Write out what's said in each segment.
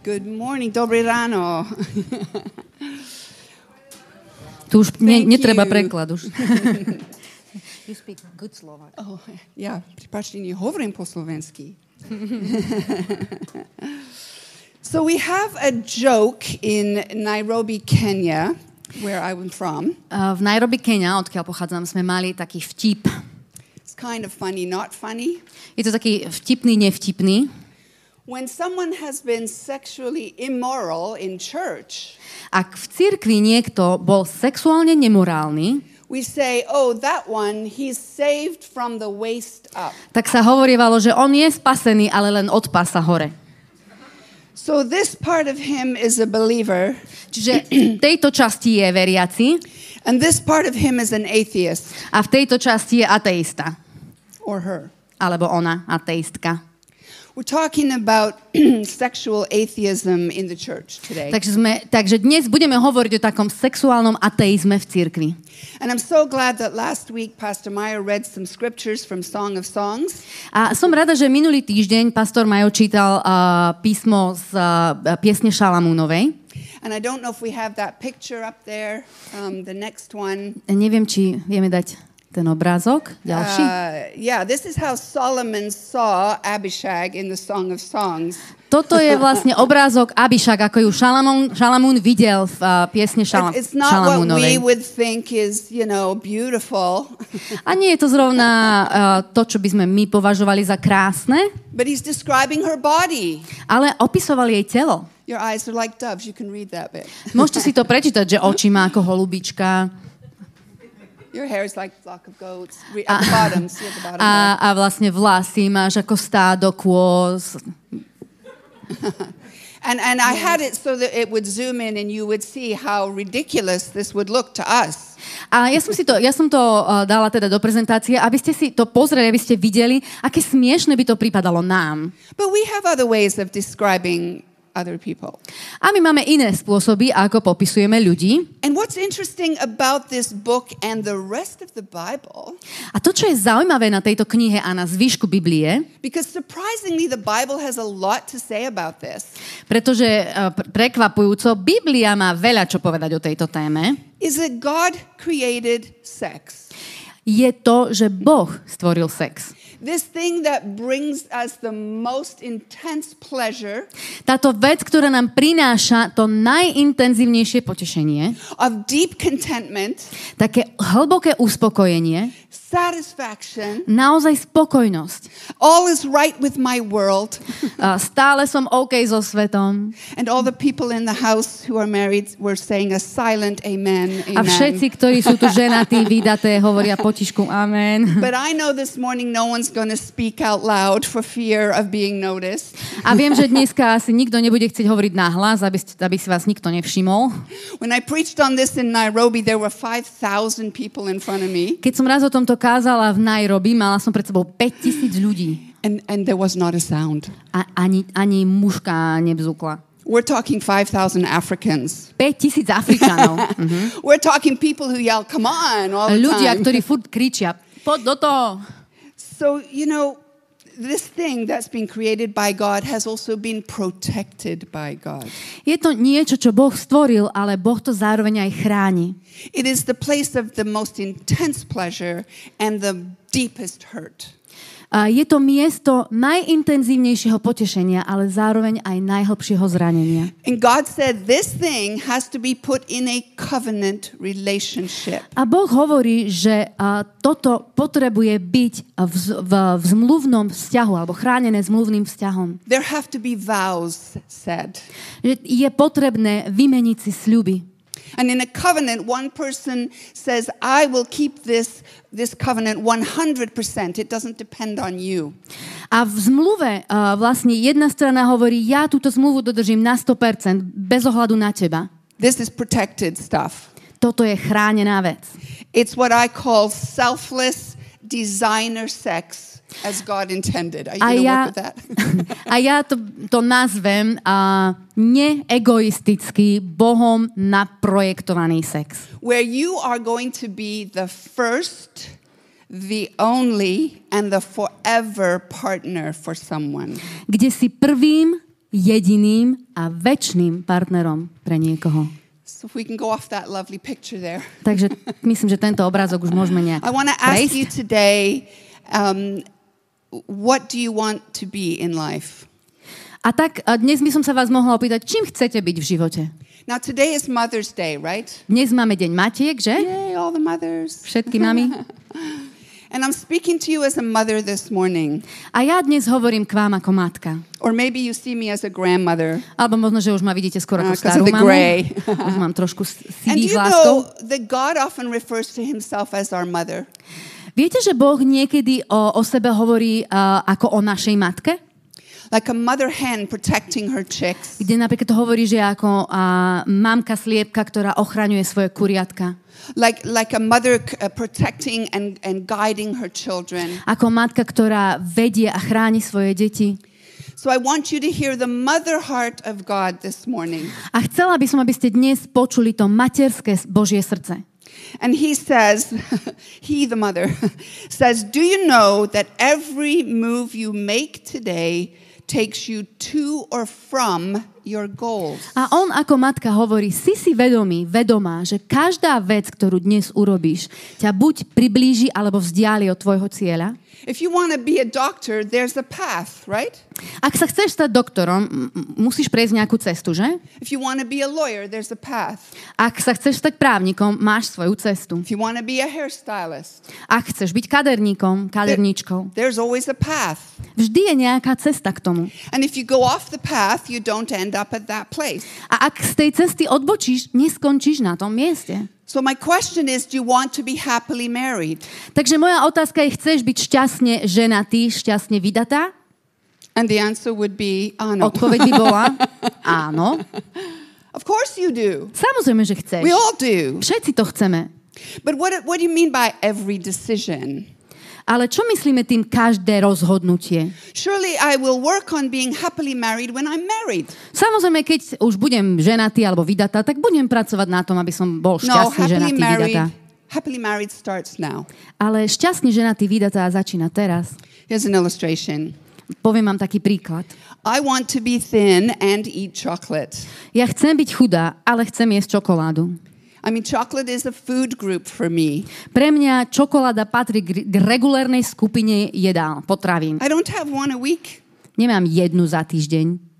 Good morning, dobré ráno. Tu už ne, netreba you. preklad už. you speak good Slovak. Oh, ja, pripáčte, nehovorím po slovensky. so we have a joke in Nairobi, Kenya, where I'm from. Uh, v Nairobi, Kenia, odkiaľ pochádzam, sme mali taký vtip. It's kind of funny, not funny. Je to taký vtipný, nevtipný. When someone has been sexually immoral in church, Ak v cirkvi niekto bol sexuálne nemorálny, we say, oh, that one, he's saved from the waist up. tak sa hovorievalo, že on je spasený, ale len od pása hore. So this part of him is a believer, Čiže v tejto časti je veriaci and this part of him is an atheist, a v tejto časti je ateista. or her. Alebo ona, ateistka. We're talking about sexual atheism in the church today. Takže, sme, takže dnes budeme hovoriť o takom sexuálnom ateizme v cirkvi. And I'm so glad that last week Pastor Meyer read some scriptures from Song of Songs. A som rada, že minulý týždeň pastor Majo čítal uh, písmo z uh, piesne Šalamúnovej. And I don't know if we have that picture up there, um, the next one. Neviem, či vieme dať ten obrázok. Ďalší. Uh, yeah, this is how Solomon saw Abishag in the Song of Songs. Toto je vlastne obrázok Abišak, ako ju Šalamún, Šalamún videl v uh, piesne Šala, It's not what we Šalamúnovej. would think is, you know, beautiful, A nie je to zrovna uh, to, čo by sme my považovali za krásne, but he's describing her body. ale opisoval jej telo. Your eyes are like doves. You can read that bit. Môžete si to prečítať, že oči má ako holubička Your hair is like a flock of goats. Re- at the bottom, see at the bottom. there. a, a vlastne vlasy máš ako stádo kôz. And, and I had it so that it would zoom in and you would see how ridiculous this would look to us. A ja som, si to, ja som to uh, dala teda do prezentácie, aby ste si to pozreli, aby ste videli, aké smiešne by to pripadalo nám. But we have other ways of describing other people. A my máme iné spôsoby, ako popisujeme ľudí. And what's interesting about this book and the rest of the Bible, A to, čo je zaujímavé na tejto knihe a na zvyšku Biblie, because surprisingly the Bible has a lot to say about this, pretože pr- prekvapujúco, Biblia má veľa čo povedať o tejto téme, is that God created sex. je to, že Boh stvoril sex. This thing that brings us the most intense pleasure, Táto vec, ktorá nám prináša to najintenzívnejšie potešenie, of deep contentment, také hlboké uspokojenie, satisfaction, naozaj spokojnosť. all is right with my world. Stále som OK so svetom. And all the people in the house who are married were saying a silent amen. A všetci, amen. ktorí sú tu ženatí, vydaté, hovoria potišku amen. But I know this morning no one's going to speak out loud for fear of being noticed. A viem, že dneska asi nikto nebude chcieť hovoriť nahlas, aby, aby si vás nikto nevšimol. When I preached on this in Nairobi, there were 5,000 people in front of me, Keď som raz o tomto kázala v Nairobi, mala som pred sebou 5000 ľudí. and, and there was not a sound. A ani, ani mužka nebzukla. We're talking 5,000 Africans. 5000 Afričanov. Mhm. We're talking people who yell, come on, all the Ľudia, time. ktorí furt kričia, poď do toho. So, you know, this thing that's been created by God has also been protected by God. Je to niečo, čo Boh stvoril, ale Boh to zároveň aj chráni. It is the place of the most intense pleasure and the deepest hurt. Je to miesto najintenzívnejšieho potešenia, ale zároveň aj najhlbšieho zranenia. And God said this thing has to be put in a covenant relationship. A Boh hovorí, že toto potrebuje byť v, v, v zmluvnom vzťahu alebo chránené zmluvným vzťahom. There have to be vows said. Je potrebné vymeniť si sľuby. And in a covenant, one person says, I will keep this, this covenant 100%. It doesn't depend on you. A v zmluve a, vlastne jedna strana hovorí, ja túto zmluvu dodržím na 100% bez ohľadu na teba. This is protected stuff. Toto je chránená vec. It's what I call selfless designer sex as God intended. Are you A ja, work with that? a ja to, to nazvem a, neegoistický, Bohom naprojektovaný sex. Where you are going to be the first, the only, and the forever partner for someone. Kde si prvým jediným a väčšným partnerom pre niekoho. So if we can go off that lovely picture there. Takže myslím, že tento obrázok už môžeme nejak I want to ask you today um, what do you want to be in life? A tak a dnes by som sa vás mohla opýtať, čím chcete byť v živote? Now, today is Mother's Day, right? Dnes máme deň Matiek, že? Yay, all the mothers. Všetky mami. And I'm speaking to you as a mother this morning. A ja dnes hovorím k vám ako matka. Or maybe you see me as a grandmother. Alebo možno, že už ma vidíte skôr ako 'cause starú mamu. gray. Už mám trošku sivých you vláskov. know that God often refers to himself as our mother? Viete, že Boh niekedy o, o sebe hovorí uh, ako o našej matke? Like a mother hen protecting her chicks. Kde napríklad to hovorí, že ako uh, mamka sliepka, ktorá ochraňuje svoje kuriatka. Like, like a mother uh, protecting and, and guiding her children. Ako matka, ktorá vedie a chráni svoje deti. So I want you to hear the mother heart of God this morning. A chcela by som, aby ste dnes počuli to materské Božie srdce. And he says, he, the mother, says, Do you know that every move you make today takes you to or from your goals? A on ako matka hovorí, si si vedomý, vedomá, že každá vec, ktorú dnes urobíš, ťa buď priblíži alebo vzdiali od tvojho cieľa. If you want to be a doctor, there's a path, right? Ak sa chceš stať doktorom, musíš prejsť nejakú cestu, že? If you want to be a lawyer, there's a path. Ak sa chceš stať právnikom, máš svoju cestu. If you want to be a hairstylist, Ak chceš byť kaderníkom, kaderníčkou, there's always a path. vždy je nejaká cesta k tomu. And if you go off the path, you don't end up at that place. A ak z tej cesty odbočíš, neskončíš na tom mieste. So my question is, do you want to be happily married? Takže moja otázka je, chceš byť šťastne ženatý, šťastne vydatá? And the answer would be, ah, no. Odpoveď by bola áno. Of course you do. Samozrejme, že chceš. We all do. Všetci to chceme. But what, what do you mean by every decision? Ale čo myslíme tým každé rozhodnutie? Surely I will work on being happily married when I'm married. Samozrejme, keď už budem ženatý alebo vydatá, tak budem pracovať na tom, aby som bol No, šťastný happily ženatý married. vydatá. Happily married starts now. Ale šťastný ženatý vydatá začína teraz. Here's an illustration. Poviem vám taký príklad. I want to be thin and eat chocolate. Ja chcem byť chudá, ale chcem jesť čokoládu. I mean, chocolate is a food group for me. Pre mňa čokoláda patrí k, regulérnej skupine jedál, potravín. I don't have one a week. Nemám jednu za týždeň.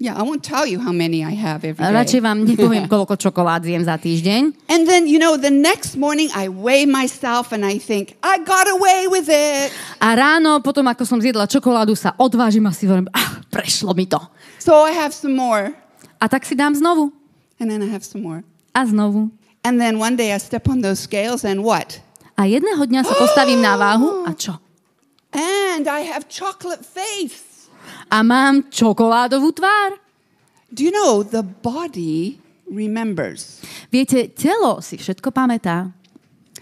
Yeah, I won't tell you how many I have every A Radšej day. vám nepoviem, koľko čokolád zjem za týždeň. And then, you know, the next morning I weigh myself and I think, I got away with it. A ráno, potom ako som zjedla čokoládu, sa odvážim a si hovorím, ah, prešlo mi to. So I have some more. A tak si dám znovu. And then I have some more. A znovu. And then one day I step on those scales and what? A jedného dňa sa postavím na váhu a čo? And I have chocolate face. A mám čokoládovú tvár. Do you know the body remembers? Viete, telo si všetko pamätá.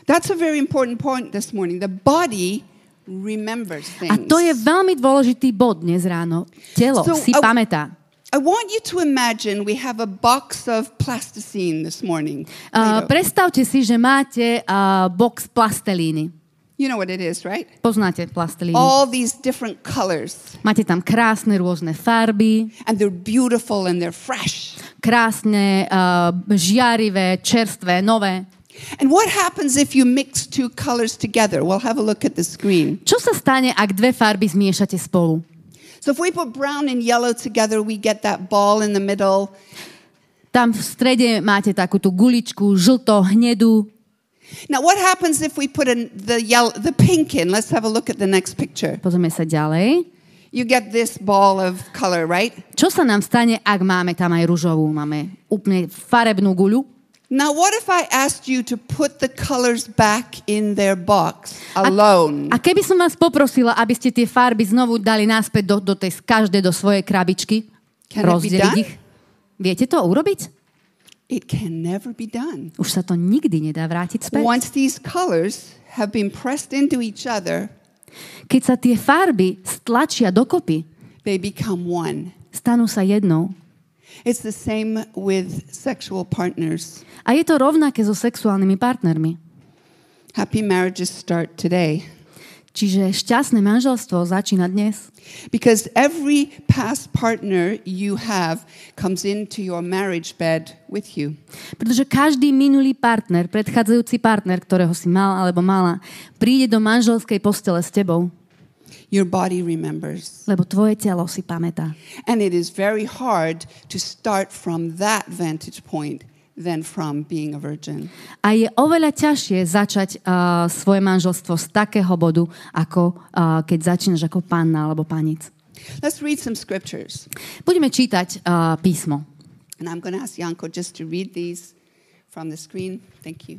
That's a very important point this morning. The body remembers things. A to je veľmi dôležitý bod dnes ráno. Telo So, si pamätá. I want you to imagine we have a box of plasticine this morning. Uh, predstavte si, že máte uh, box plastelíny. you know what it is, right? Poznáte plastelíny. All these different colors. Máte tam krásne rôzne farby, And they're beautiful and they're fresh. krásne, uh, žiarivé, čerstvé, nové. And what happens if you mix two colors together? We'll have a look at the screen. Čo sa stane, ak dve farby zmiešate spolu? So if we put brown and yellow together, we get that ball in the middle. Tam v strede máte takú tú guličku žlto, hnedú. Now, what happens if we put in the yellow, the pink in? Let's have a look at the next picture. Pozrieme sa ďalej. You get this ball of color, right? Čo sa nám stane, ak máme tam aj ružovú? Máme úplne farebnú guľu. Now, what if I asked you to put the colors back in their box alone? A keby som vás poprosila, aby ste tie farby znovu dali naspäť do, do tej, každé do svojej krabičky, Can rozdeliť ich. Viete to urobiť? It can never be done. Už sa to nikdy nedá vrátiť späť. Once these colors have been pressed into each other, Keď sa tie farby stlačia dokopy, they become one. stanú sa jednou. It's the same with sexual partners. A je to rovnaké so sexuálnymi partnermi. Happy marriages start today. Čiže šťastné manželstvo začína dnes. Because every past partner you have comes into your marriage bed with you. Pretože každý minulý partner, predchádzajúci partner, ktorého si mal alebo mala, príde do manželskej postele s tebou, Your body remembers. lebo tvoje telo si pamätá. And it is very hard to start from that vantage point than from being a virgin. A je oveľa ťažšie začať uh, svoje manželstvo z takého bodu, ako uh, keď začínaš ako panna alebo panic. Let's read some scriptures. Budeme čítať uh, písmo. And I'm going to ask Yanko just to read these from the screen. Thank you.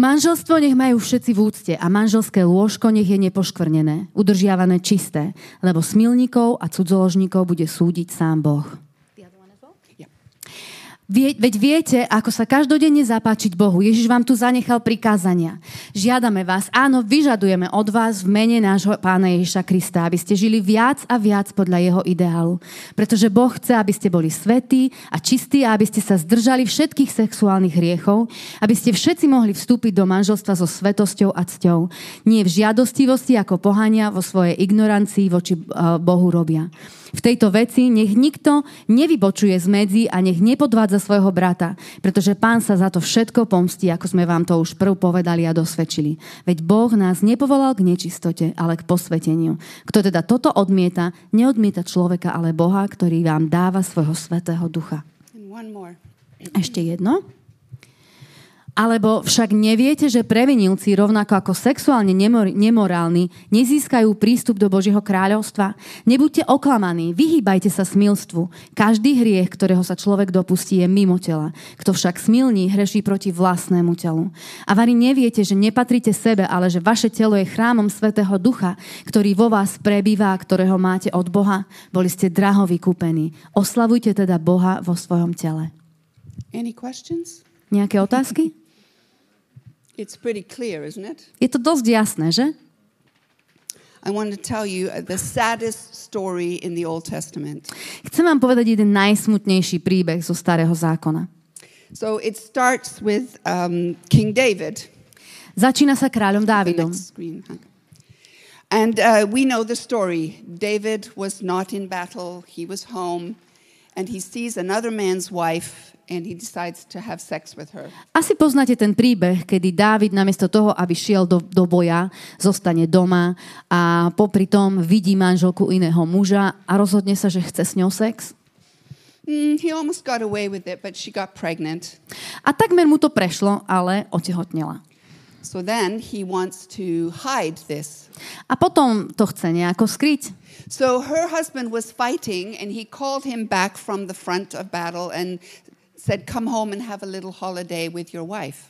Manželstvo nech majú všetci v úcte a manželské lôžko nech je nepoškvrnené, udržiavané čisté, lebo smilníkov a cudzoložníkov bude súdiť sám Boh. Vie, veď viete, ako sa každodenne zapáčiť Bohu. Ježiš vám tu zanechal prikázania. Žiadame vás, áno, vyžadujeme od vás v mene nášho pána Ježiša Krista, aby ste žili viac a viac podľa jeho ideálu. Pretože Boh chce, aby ste boli svetí a čistí a aby ste sa zdržali všetkých sexuálnych hriechov, aby ste všetci mohli vstúpiť do manželstva so svetosťou a cťou. Nie v žiadostivosti ako pohania vo svojej ignorancii voči eh, Bohu robia. V tejto veci nech nikto nevybočuje z medzi a nech nepodvádza svojho brata, pretože pán sa za to všetko pomstí, ako sme vám to už prv povedali a dosvedčili. Veď Boh nás nepovolal k nečistote, ale k posveteniu. Kto teda toto odmieta, neodmieta človeka, ale Boha, ktorý vám dáva svojho svetého ducha. Ešte jedno. Alebo však neviete, že previnilci, rovnako ako sexuálne nemor- nemorálni, nezískajú prístup do Božieho kráľovstva? Nebuďte oklamaní, vyhýbajte sa smilstvu. Každý hriech, ktorého sa človek dopustí, je mimo tela. Kto však smilní, hreší proti vlastnému telu. A vari neviete, že nepatríte sebe, ale že vaše telo je chrámom Svetého Ducha, ktorý vo vás prebýva a ktorého máte od Boha. Boli ste draho vykúpení. Oslavujte teda Boha vo svojom tele. Any questions? Nejaké otázky? It's pretty clear, isn't it? Je to dosť jasné, že? I want to tell you the saddest story in the Old Testament. Chcem vám povedať jeden najsmutnejší príbeh zo Starého zákona. So it starts with um, King David. Začína sa kráľom Dávidom. next screen, huh? And uh, we know the story. David was not in battle, he was home, and he sees another man's wife and he decides to have sex with her. Asi poznáte ten príbeh, kedy Dávid namiesto toho, aby šiel do, do boja, zostane doma a popri tom vidí manželku iného muža a rozhodne sa, že chce s ňou sex. Mm, he almost got away with it, but she got pregnant. A takmer mu to prešlo, ale otehotnela. So then he wants to hide this. A potom to chce nejako skryť. So her husband was fighting, and he called him back from the front of battle and said, Come home and have a little holiday with your wife.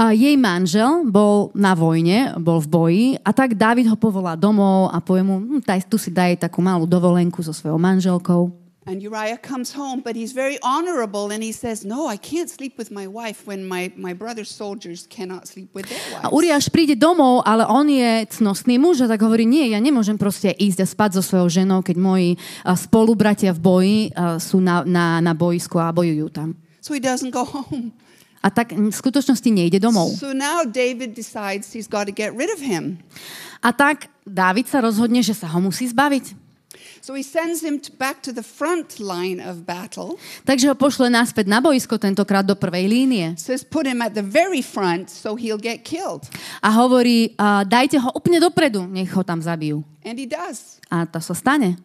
A jej manžel bol na vojne, bol v boji a tak Dávid ho povolá domov a povie mu, hm, tu si daj takú malú dovolenku so svojou manželkou. And Uriah comes home, but he's very honorable and he says, No, I can't sleep with my wife when my, my brother's soldiers cannot sleep with their A wives. Uriáš príde domov, ale on je cnostný muž a tak hovorí, nie, ja nemôžem proste ísť a spať so svojou ženou, keď moji a, spolubratia v boji a, sú na, na, na boisku a bojujú tam. So he doesn't go home. A tak v skutočnosti nejde domov. So now David decides he's got to get rid of him. A tak Dávid sa rozhodne, že sa ho musí zbaviť. So he sends him back to the front line of battle, Takže ho pošle naspäť na boisko, tentokrát do prvej línie. says, Put him at the very front so he'll get killed. A hovorí, a dajte ho úplne dopredu, nech ho tam zabijú. And he does. A to sa stane.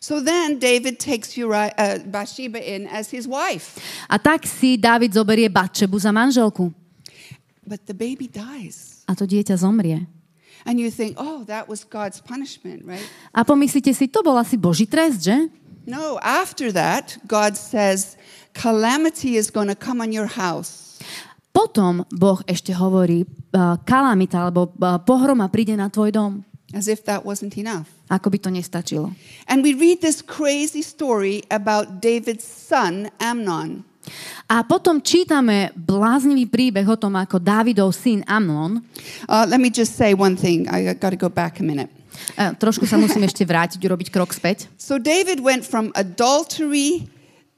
So then David takes Uriah, uh, Bathsheba in as his wife. A tak si Dávid zoberie Batčebu za manželku. But the baby dies. A to dieťa zomrie. And you think, oh, that was God's punishment, right? A pomyslíte si, to bol asi Boží trest, že? No, after that, God says, calamity is going to come on your house. Potom Boh ešte hovorí, uh, kalamita alebo uh, pohroma príde na tvoj dom. As if that wasn't enough. Ako by to nestačilo. And we read this crazy story about David's son, Amnon. A potom čítame bláznivý príbeh o tom, ako Dávidov syn Amnon, Uh, let me just say one thing. I got to go back a minute. uh, trošku sa musím ešte vrátiť, urobiť krok späť. So David went from adultery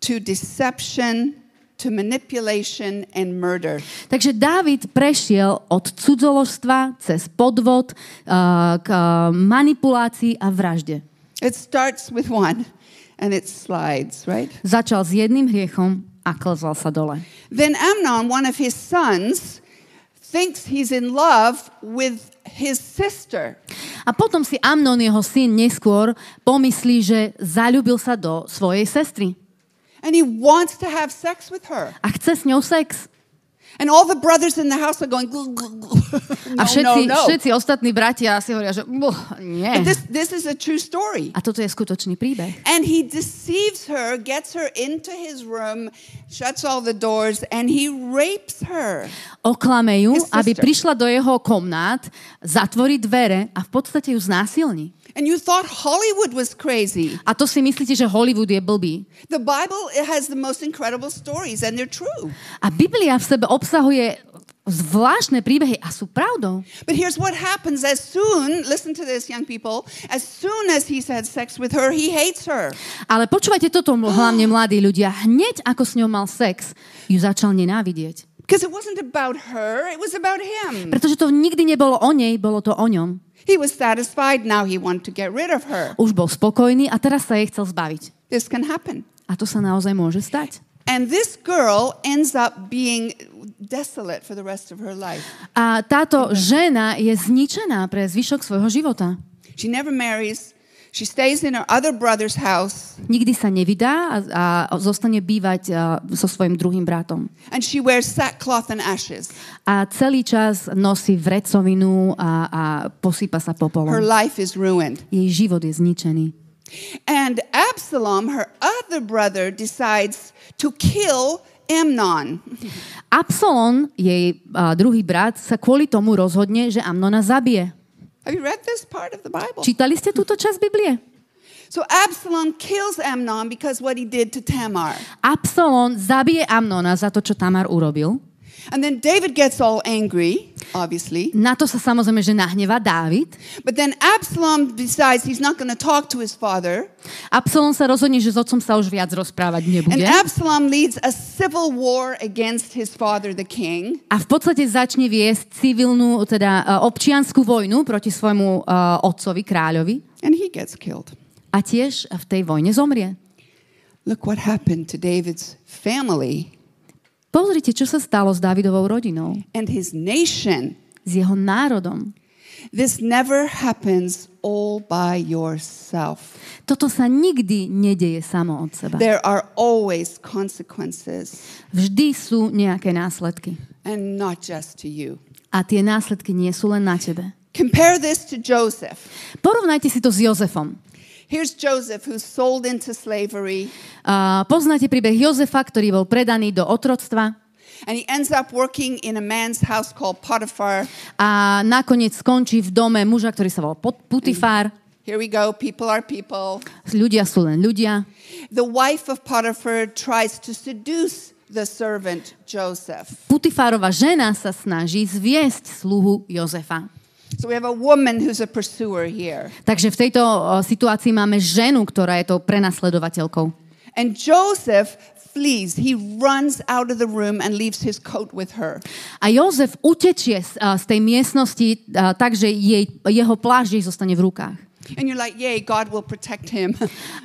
to deception to manipulation and murder. Takže Dávid prešiel od cudzoložstva cez podvod uh, k uh, manipulácii a vražde. It starts with one and it slides, right? Začal s jedným hriechom a klzal sa dole. Then Amnon, one of his sons, thinks he's in love with his sister. A potom si Amnon, jeho syn, neskôr pomyslí, že zalúbil sa do svojej sestry And he wants to have sex with her. a chce s ňou sex. And all the brothers in the house are going, "Gl, gl, gl." A no, všetci, no, no. všetci ostatní bratia si hovoria, že "Buh, nie. But this, this is a true story. A toto je skutočný príbeh. And he deceives her, gets her into his room, shuts all the doors, and he rapes her. Oklame ju, aby prišla do jeho komnát, zatvorí dvere a v podstate ju znásilní. And you thought Hollywood was crazy. A to si myslíte, že Hollywood je blbý. The Bible has the most incredible stories, and they're true. A Biblia v sebe obsahuje zvláštne príbehy a sú pravdou. But here's what happens as soon, listen to this, young people, as soon as he's had sex with her, he hates her. Ale počúvajte toto, hlavne mladí ľudia. Hneď ako s ňou mal sex, ju začal nenávidieť. Because it wasn't about her, it was about him. Pretože to nikdy nebolo o nej, bolo to o ňom. He was satisfied, now he wanted to get rid of her. Už bol spokojný a teraz sa jej chcel zbaviť. This can happen. A to sa naozaj môže stať. And this girl ends up being desolate for the rest of her life. A táto žena je zničená pre zvyšok svojho života. She never marries. She stays in her other brother's house Nikdy sa nevydá a, a zostane bývať a, so svojim druhým bratom. and she wears sackcloth and ashes. A celý čas nosí vrecovinu a, a posýpa sa Her popolom. life is ruined. Jej život je zničený. And Absalom, her other brother, decides to kill Amnon. Absalon, jej a, druhý brat, sa kvôli tomu rozhodne, že Amnona zabije. Have you read this part of the Bible? Čítali ste túto časť Biblie? So Absalom kills Amnon because what he did to Tamar. Absalon zabije Amnona za to, čo Tamar urobil. And then David gets all angry, obviously. Na to sa samozrejme, že nahneva Dávid. But then Absalom decides he's not going to talk to his father. Absalon sa rozhodne, že s otcom sa už viac rozprávať And nebude. Absalom leads a civil war against his father, the king. A v podstate začne viesť civilnú, teda e, občianskú vojnu proti svojmu uh, otcovi, kráľovi. And he gets killed. A tiež v tej vojne zomrie. Look what happened to David's family Pozrite, čo sa stalo s Dávidovou rodinou, and his nation. s jeho národom. This never happens all by yourself. Toto sa nikdy nedeje samo od seba. There are always consequences, Vždy sú nejaké následky. and not just to you. A tie následky nie sú len na tebe. Compare this to Joseph. Porovnajte si to s Jozefom. Here's Joseph, who's sold into slavery, Uh, poznáte príbeh Jozefa, ktorý bol predaný do otroctva and he ends up working in a man's house called Potiphar. a nakoniec skončí v dome muža, ktorý sa volal Putifár. Here we go, people are people. Ľudia sú len ľudia. The wife of Potiphar tries to seduce the servant Joseph. Putifárova žena sa snaží zviesť sluhu Jozefa. So we have a woman who's a pursuer here. Takže v tejto o, situácii máme ženu, ktorá je to prenasledovateľkou. And Joseph flees. He runs out of the room and leaves his coat with her. A Jozef utečie z, a, z tej miestnosti a, tak, že jej, jeho plášť jej zostane v rukách. And you're like, yay, God will protect him.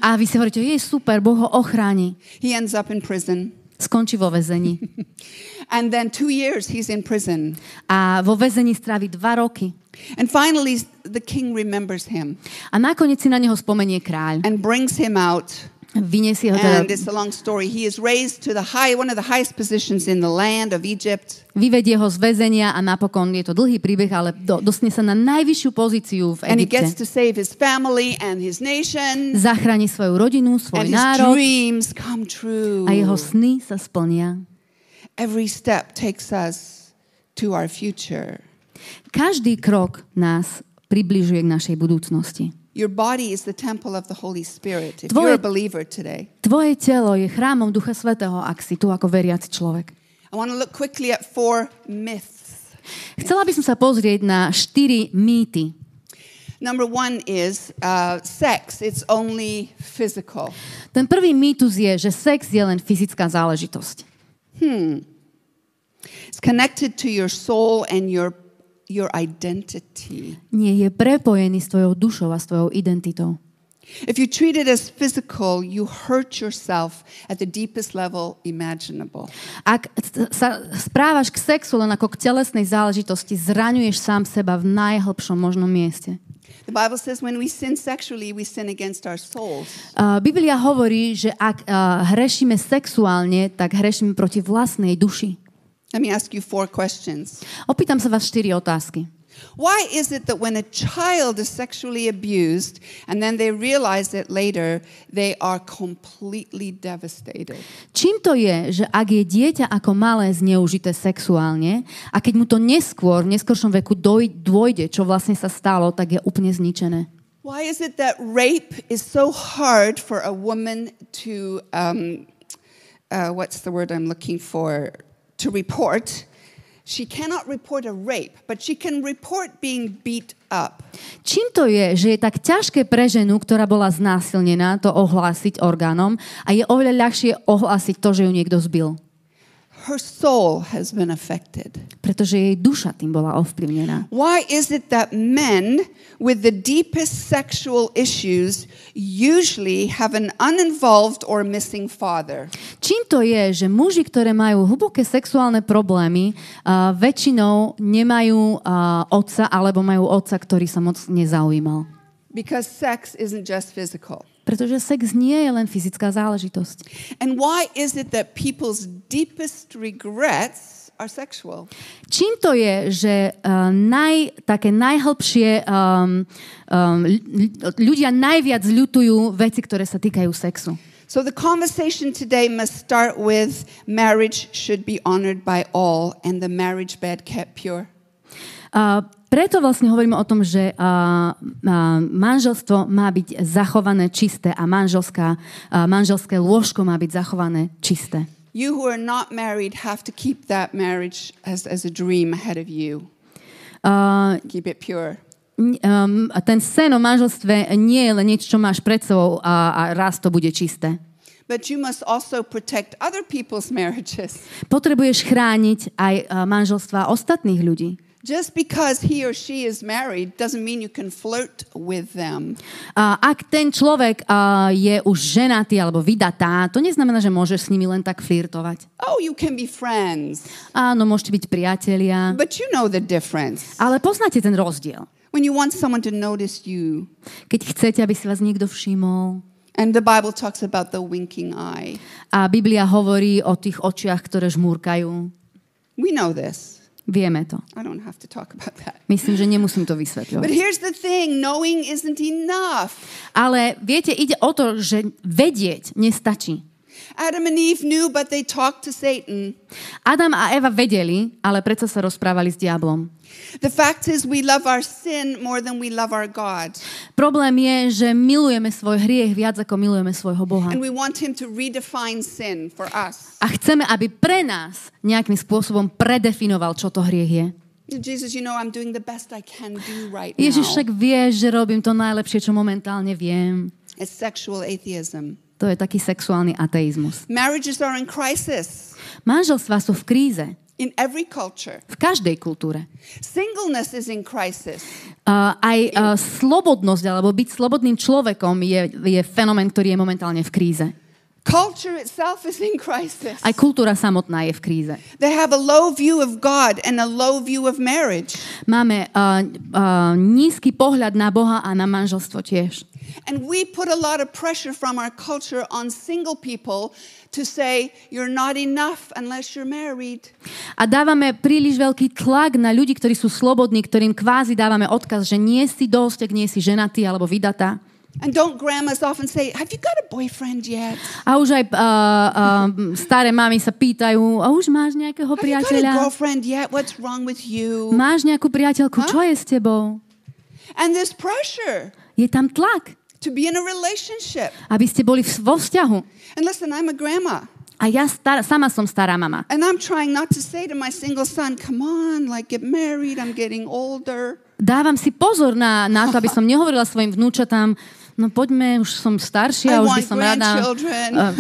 A vy si hovoríte, je super, Boh ho ochráni. he ends up in prison. Skončí vo väzení. And then two years he's in prison. A vo väzení strávi dva roky. And finally, the king remembers him A nakoniec si na neho spomenie kráľ. and brings him out. Vyniesie ho teda, And it's a long story. He is raised to the high, one of the highest positions in the land of Egypt. vyvedie ho z väzenia a napokon je to dlhý príbeh, ale do, dostane sa na najvyššiu pozíciu v And he gets Egypte. to save his family and his nation. Zachráni svoju rodinu, svoj And his národ dreams come true. a jeho sny sa splnia. Every step takes us to our future. Každý krok nás približuje k našej budúcnosti. Your body is the temple of the Holy Spirit. If Tvoje- you're a believer today, Tvoje telo je chrámom Ducha Svetého, ak si tu ako veriaci človek. I want to look quickly at four myths. Chcela by som sa pozrieť na štyri mýty. Number one is uh, sex, it's only physical. Ten prvý mýtus je, že sex je len fyzická záležitosť. It's connected to your soul and your, your identity. Nie je prepojený s tvojou dušou a s tvojou identitou. If you treat it as physical, you hurt yourself at the deepest level imaginable. Ak sa správaš k sexu len ako k telesnej záležitosti, zraňuješ sám seba v najhlbšom možnom mieste. The Bible says when we sin sexually, we sin against our souls. Uh, Biblia hovorí, že ak uh, hrešíme sexuálne, tak hrešíme proti vlastnej duši. Let me ask you four questions. Opýtam sa vás štyri otázky. Why is it that when a child is sexually abused and then they realize it later, they are completely devastated? Čím to je, že ak je dieťa ako malé zneužité sexuálne a keď mu to neskôr, v neskôršom veku dôjde, čo vlastne sa stalo, tak je úplne zničené? Why is it that rape is so hard for a woman to, um, uh, what's the word I'm looking for, to report? She cannot report a rape, but she can report being beat up. Čím to je, že je tak ťažké pre ženu, ktorá bola znásilnená, to ohlásiť orgánom a je oveľa ľahšie ohlásiť to, že ju niekto zbil? Her soul has been affected. Pretože jej duša tým bola ovplyvnená. Why is it that men with the deepest sexual issues usually have an uninvolved or missing father? Čím to je, že muži, ktoré majú hlboké sexuálne problémy, uh, väčšinou nemajú uh, otca alebo majú otca, ktorý sa moc nezaujímal? Because sex isn't just physical. Pretože sex nie je len fyzická záležitosť. And why is it that people's deepest regrets are sexual? Čím to je, že uh, naj, také najhlbšie um, um, ľudia najviac ľutujú veci, ktoré sa týkajú sexu? So the conversation today must start with marriage should be honored by all and the marriage bed kept pure. Uh, preto vlastne hovoríme o tom, že uh, uh, manželstvo má byť zachované čisté a manželská, uh, manželské lôžko má byť zachované čisté. You who are not married have to keep that marriage as, as a dream ahead of you. Uh, Keep it pure. um, a ten sen o manželstve nie je len niečo, čo máš pred sebou a, a raz to bude čisté. But you must also protect other people's marriages. Potrebuješ chrániť aj manželstva ostatných ľudí. Just because he or she is married doesn't mean you can flirt with them. A ak ten človek a, je už ženatý alebo vydatá, to neznamená, že môžeš s nimi len tak flirtovať. Oh, you can be friends, Áno, môžete byť priatelia, but you know the difference. ale poznáte ten rozdiel. When you want someone to notice you, Keď chcete, aby si vás niekto všimol. and the Bible talks about the winking eye. A Biblia hovorí o tých očiach, ktoré žmúrkajú. We know this. Vieme to. I don't have to talk about that. Myslím, že nemusím to But vysvetľovať. here's the thing knowing isn't enough. Ale viete, ide o to, že vedieť nestačí. Adam and Eve knew, but they talked to Satan. Adam a Eva vedeli, ale predsa sa rozprávali s diablom. The fact is, we love our sin more than we love our God. Problém je, že milujeme svoj hriech viac ako milujeme svojho Boha. And we want Him to redefine sin for us. A chceme, aby pre nás nejakým spôsobom predefinoval, čo to hriech je. Jesus, you know, I'm doing the best I can do right Ježiš však vie, že robím to najlepšie, čo momentálne viem. It's sexual atheism. To je taký sexuálny ateizmus. Marriages are in crisis Manželstvá sú v kríze. in every culture. V každej kultúre. Singleness is in crisis. Uh, aj uh, slobodnosť, alebo byť slobodným človekom je, je fenomén, ktorý je momentálne v kríze. Culture itself is in crisis. Aj kultúra samotná je v kríze. They have a low view of God and a low view of marriage. Máme uh, uh, nízky pohľad na Boha a na manželstvo tiež. And we put a lot of pressure from our culture on single people to say, you're not enough unless you're married. A dávame príliš veľký tlak na ľudí, ktorí sú slobodní, ktorým kvázi dávame odkaz, že nie si dosť, ak nie si ženatý alebo vydatá. And don't grandmas often say, Have you got a boyfriend yet? A už aj uh, uh, staré mamy sa pýtajú, a už máš nejakého Have you got a priateľa? girlfriend yet? What's wrong with you? Máš nejakú priateľku? Ha? Čo je s tebou? And this pressure Je tam tlak, to be in a relationship. aby ste boli vo vzťahu. And listen, I'm a grandma. A ja star- sama som stará mama. And I'm trying not to say to my single son, Come on, like get married. I'm getting older. Dávam si pozor na, na to, aby som nehovorila svojim vnúčatám, no poďme, už som staršia, I už by som rada. Uh,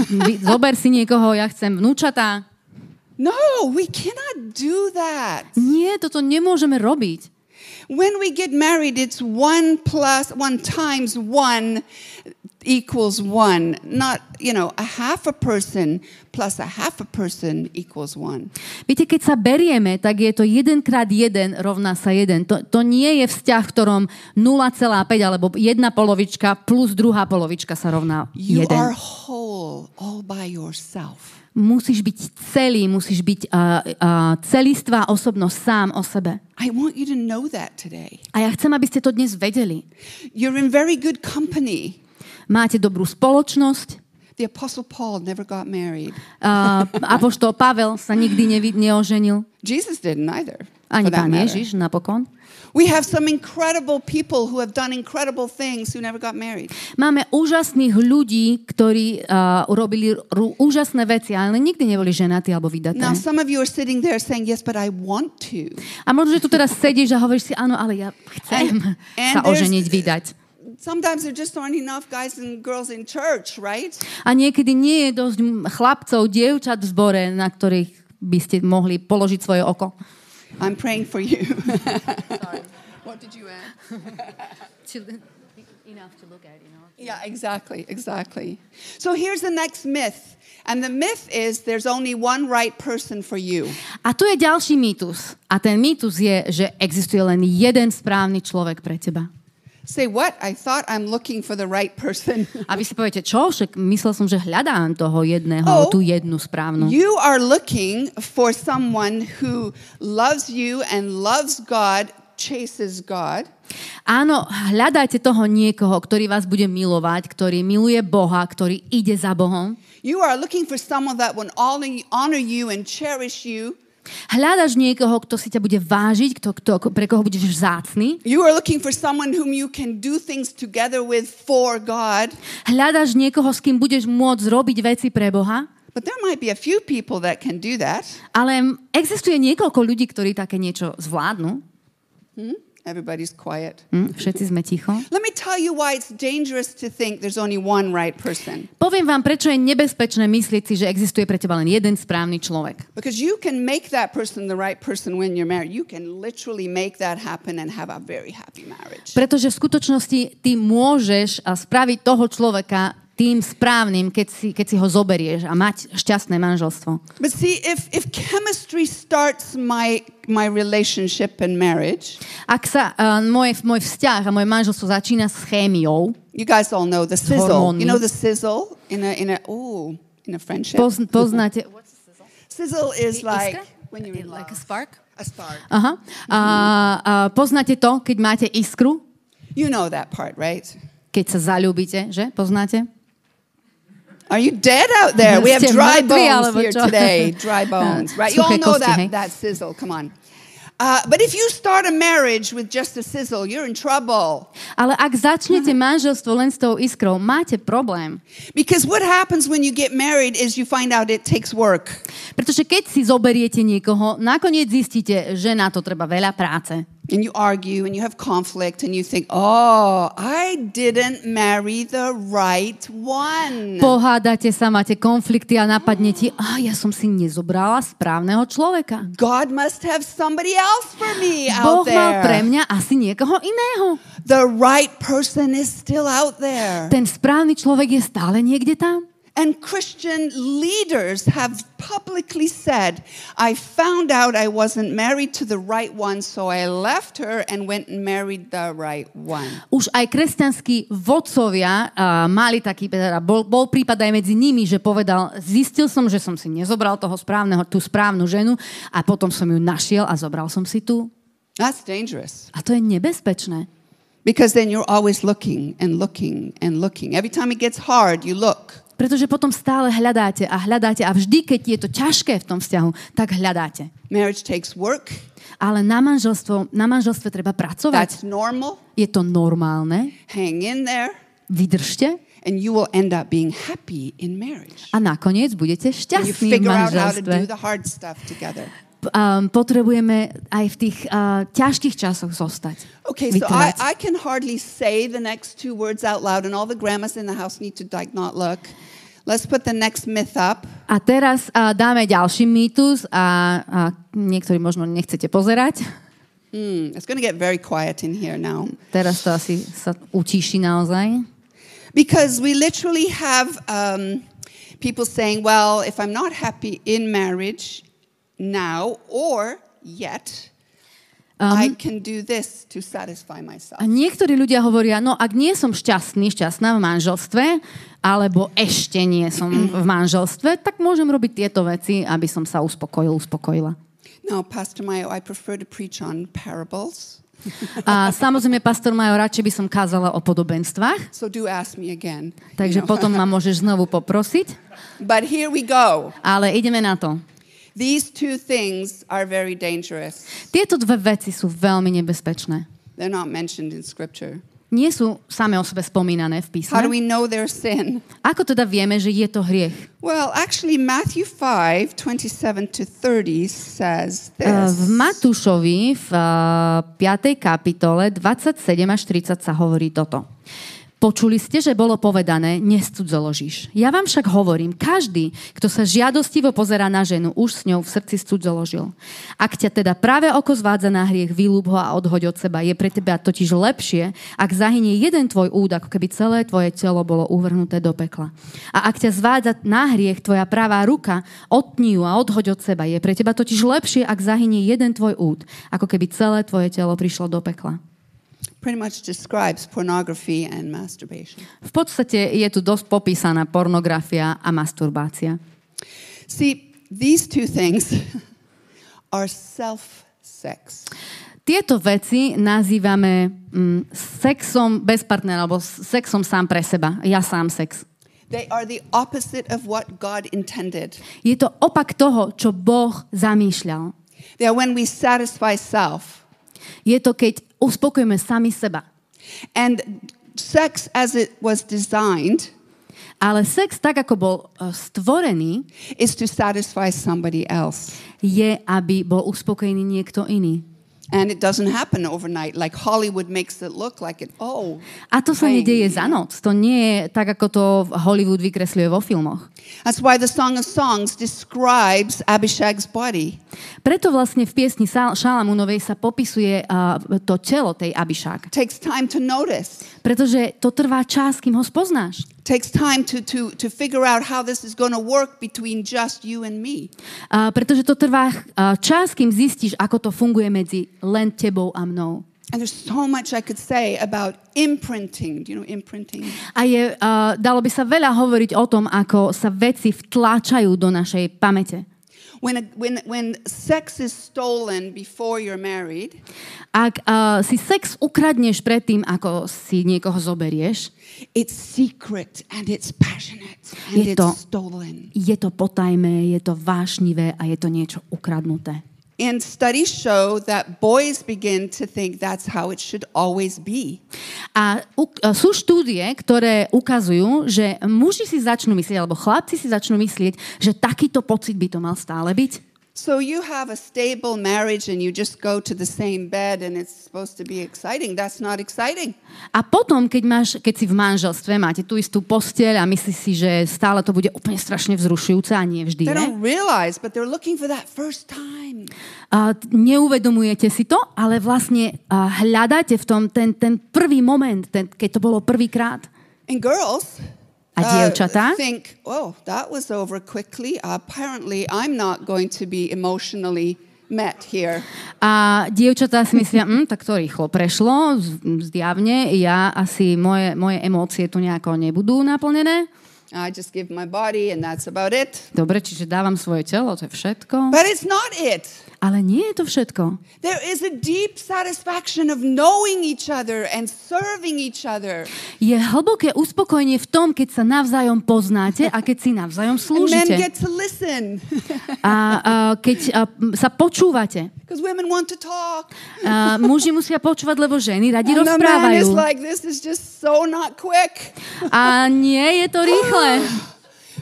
zober si niekoho, ja chcem vnúčatá. No, we cannot do that. Nie, toto nemôžeme robiť. When we get married, it's one plus one times one equals one. Not, you know, a half a person plus a half a person equals one. Viete, keď sa berieme, tak je to 1 krát 1 rovná sa 1. To, to nie je vzťah, v ktorom 0,5 alebo jedna polovička plus druhá polovička sa rovná You 1. are whole all by yourself. Musíš byť celý, musíš byť uh, uh, celistvá osobnosť sám o sebe. I want you to know that today. A ja chcem, aby ste to dnes vedeli. You're in very good company. Máte dobrú spoločnosť. The Apostle Paul never got married. Uh, Apoštol Pavel sa nikdy nevi- neoženil. Jesus didn't either. Ani pán. Ježiš napokon. We have some incredible people who have done incredible things who never got married. Máme úžasných ľudí, ktorí uh, urobili ru- úžasné veci, ale nikdy neboli ženatí alebo vydaté. Now, some of you are sitting there saying, Yes, but I want to. A možno, že tu teraz sedíš a hovoríš si, áno, ale ja chcem And- and sa oženiť, vydať. Sometimes there just aren't enough guys and girls in church, right? A niekedy nie je dosť chlapcov, dievčat v zbore, na ktorých by ste mohli položiť svoje oko. I'm praying for you. Sorry. what did you add? To, enough to look at, you know. Yeah, exactly, exactly. So here's the next myth. And the myth is there's only one right person for you. A tu je ďalší mýtus. A ten mýtus je, že existuje len jeden správny človek pre teba. Say what? I thought I'm looking for the right person. A vy si poviete, čo? Však myslel som, že hľadám toho jedného, Oh, tú jednu správnu. You are looking for someone who loves you and loves God, chases God. Áno, hľadajte toho niekoho, ktorý vás bude milovať, ktorý miluje Boha, ktorý ide za Bohom. You are looking for someone that will honor you and cherish you. Hľadaš niekoho, kto si ťa bude vážiť, kto, kto, pre koho budeš vzácný. You are looking for someone whom you can do things together with for God. Hľadaš niekoho, s kým budeš môcť robiť veci pre Boha. But there might be a few people that can do that. Ale existuje niekoľko ľudí, ktorí také niečo zvládnu. Everybody's quiet. Hm, všetci sme ticho. Let me tell you why it's dangerous to think there's only one right person. Poviem vám, prečo je nebezpečné myslieť si, že existuje pre teba len jeden správny človek. Because you can make that person the right person when you're married. You can literally make that happen and have a very happy marriage. Pretože v skutočnosti ty môžeš spraviť toho človeka tým správnym, keď si, keď si ho zoberieš a mať šťastné manželstvo. But see, if, if chemistry starts my, my relationship and marriage, Ak sa uh, môj, môj vzťah a moje manželstvo začína s chémiou, you guys all know the sizzle. hormóny. You know the sizzle in a, in a, ooh, in a friendship? poz, poznáte... Sizzle is like when you're in Like a love. spark? A spark. Aha. A, a poznáte to, keď máte iskru, You know that part, right? keď sa zalúbite, že? Poznáte? Are you dead out there? We have dry bones here today. Dry bones, right? You all know that, that sizzle. Come on. Uh, but if you start a marriage with just a sizzle, you're in trouble. Ale ak začnete manželstvo len s tou iskrou, máte problém. Because what happens when you get married is you find out it takes work. Pretože keď si zoberiete niekoho, nakoniec zistíte, že na to treba veľa práce. And you argue and you have conflict and you think, oh, I didn't marry the right one. Pohádate sa, máte konflikty a napadne ti, a ja som si nezobrala správneho človeka. God must have somebody else for me Boh out mal pre mňa asi niekoho iného. The right person is still out there. Ten správny človek je stále niekde tam. And Christian leaders have publicly said, I found out I wasn't married to the right one, so I left her and went and married the right one. Už aj kresťanskí vodcovia uh, mali taký, teda bol, bol prípad aj medzi nimi, že povedal, zistil som, že som si nezobral toho správneho, tú správnu ženu a potom som ju našiel a zobral som si tú. That's dangerous A to je nebezpečné. because then you're always looking and looking and looking. Every time it gets hard, you look. Pretože potom stále hľadáte a hľadáte a vždy, keď je to ťažké v tom vzťahu, tak hľadáte. Marriage takes work. Ale na, manželstvo, na manželstve treba pracovať. That's normal. Je to normálne. Hang in there, Vydržte and you will end up being happy in marriage. a nakoniec budete šťastní v manželstve. Um, potrebujeme aj v tých uh, ťažkých časoch zostať. Okay, so I. I can hardly say the next two words out loud, and all the grandmas in the house need to like not look. Let's put the next myth up. A teraz a, dáme ďalší mýtus a, a niektorí možno nechcete pozerať. Hmm, it's going to get very quiet in here now. Teraz to asi sa utíši naozaj. Because we literally have um, people saying, well, if I'm not happy in marriage now or yet, I can do this to satisfy myself. A niektorí ľudia hovoria, no ak nie som šťastný, šťastná v manželstve, alebo ešte nie som v manželstve, tak môžem robiť tieto veci, aby som sa uspokojil, uspokojila. Now, Pastor Mayo, I prefer to preach on parables. A samozrejme, pastor Majo, radšej by som kázala o podobenstvách, So do ask me again. you takže know. potom ma môžeš znovu poprosiť. But here we go. Ale ideme na to. These two things are very dangerous. Tieto dve veci sú veľmi nebezpečné. They're not mentioned in Scripture. Nie sú same o sebe spomínané v How do písme. we know their sin? Ako teda vieme, že je to hriech? Well, actually, Matthew 5 27 to 30 says Eh, V this. Matúšovi v eh, 5. kapitole 27 až 30 sa hovorí toto. Počuli ste, že bolo povedané, nescudzoložíš. Ja vám však hovorím, každý, kto sa žiadostivo pozerá na ženu, už s ňou v srdci cudzoložil. Ak ťa teda práve oko zvádza na hriech, vylúb ho a odhoď od seba. Je pre teba totiž lepšie, ak zahynie jeden tvoj úd, ako keby celé tvoje telo bolo uvrhnuté do pekla. A ak ťa zvádza na hriech tvoja pravá ruka, otni ju a odhoď od seba. Je pre teba totiž lepšie, ak zahynie jeden tvoj úd, ako keby celé tvoje telo prišlo do pekla. Pretty much describes pornography and masturbation. V podstate je tu dosť popísaná pornografia a masturbácia. See, these two things are self sex. Tieto veci nazývame mm, sexom bez partnera, alebo sexom sám pre seba. Ja sám sex. They are the opposite of what God intended. Je to opak toho, čo Boh zamýšľal. They are when we satisfy self. Je to, keď uspokojíme sami seba. And sex, as it was designed, Ale sex, tak ako bol e, stvorený, is to satisfy somebody else. je, aby bol uspokojený niekto iný. And it doesn't happen overnight. Like Hollywood makes it look like it. Oh, A to sa nedieje za noc. To nie je tak, ako to Hollywood vykresľuje vo filmoch. that's why the Song of Songs describes Abishag's body. Preto vlastne v piesni Šalamúnovej sa popisuje uh, to telo tej Abišák. takes time to notice. Pretože to trvá čas, kým ho spoznáš. takes time to, to, to figure out how this is going to work between just you and me. Uh, pretože to trvá uh, čas, kým zistíš, ako to funguje medzi len tebou a mnou. And there's so much I could say about imprinting. Do you know imprinting? A je, uh, dalo by sa veľa hovoriť o tom, ako sa veci vtláčajú do našej pamäte. When, a, when, when sex is stolen before you're married, Ak uh, si sex ukradneš predtým, ako si niekoho zoberieš, it's secret and it's passionate and Je to- it's stolen. je to potajmé, je to vášnivé a je to niečo ukradnuté. And studies show that boys begin to think that's how it should always be. A sú štúdie, ktoré ukazujú, že muži si začnú myslieť, alebo chlapci si začnú myslieť, že takýto pocit by to mal stále byť. So you have a stable marriage and you just go to the same bed and it's supposed to be exciting. That's not exciting. A potom, keď, máš, keď si v manželstve, máte tú istú posteľ a myslíš si, že stále to bude úplne strašne vzrušujúce a nie vždy They don't realize, but they're looking for that first time. A neuvedomujete si to, ale vlastne hľadáte v tom ten, ten prvý moment, ten, keď to bolo prvýkrát. And girls A uh, dievčatá? think, oh, that was over quickly. Apparently, I'm not going to be emotionally met here. A dievčatá si myslia, hm, tak to rýchlo prešlo, zjavne, ja asi moje, moje emócie tu nejako nebudú naplnené. I just give my body and that's about it. Dobre, čiže dávam svoje telo, to je všetko. But it's not it. Ale nie je to všetko. There is a deep satisfaction of knowing each other and serving each other. Je hlboké uspokojenie v tom, keď sa navzájom poznáte a keď si navzájom And men slúžite. get to listen A, a keď a, sa počúvate. women want to talk. A, muži musia počúvať, lebo ženy radi And the man rozprávajú. is like, this is just so not quick. A nie je to rýchle.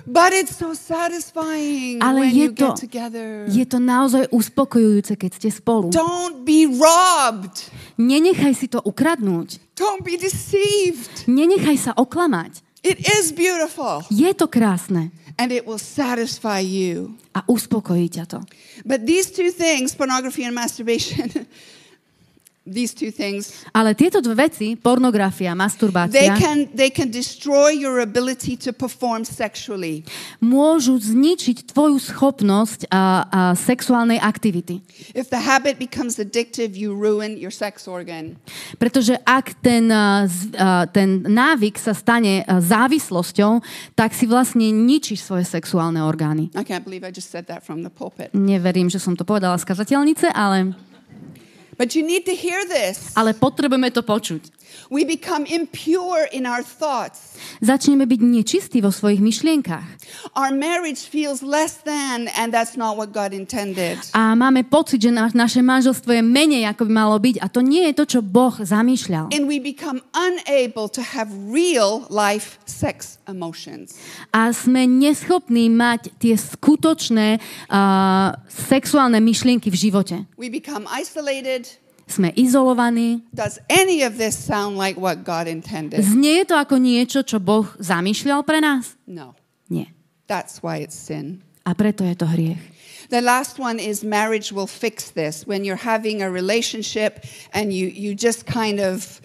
But it's so satisfying Ale when je you to, get together. je to naozaj uspokojujúce, keď ste spolu. Don't be robbed. Nenechaj si to ukradnúť. Don't be deceived. Nenechaj sa oklamať. It is beautiful Je to krásne and it will satisfy you. a uspokojí ťa to. But these two things, pornography and masturbation, these two things, Ale tieto dve veci, pornografia, they masturbácia, can they can destroy your ability to perform sexually. môžu zničiť tvoju schopnosť a, a sexuálnej aktivity. If the habit becomes addictive, you ruin your sex organ. Pretože ak ten, a, ten návyk sa stane závislosťou, tak si vlastne ničíš svoje sexuálne orgány. I can't believe I just said that from the pulpit. Neverím, že som to povedala z kazateľnice, ale, But you need to hear this. ale potrebujeme to počuť. We become impure in our thoughts. Začneme byť nečistí vo svojich myšlienkach. Our marriage feels less than, and that's not what God intended. A máme pocit, že na, naše manželstvo je menej, ako by malo byť. A to nie je to, čo Boh zamýšľal. And we become unable to have real life sex emotions. A sme neschopní mať tie skutočné uh, sexuálne myšlienky v živote. We become isolated. Sme izolovaní. Does any of this sound like what God intended? Znie to ako niečo, čo Boh zamýšľal pre nás? No. Nie. That's why it's sin. A preto je to hriech. The last one is marriage will fix this. When you're having a relationship and you, you just kind of,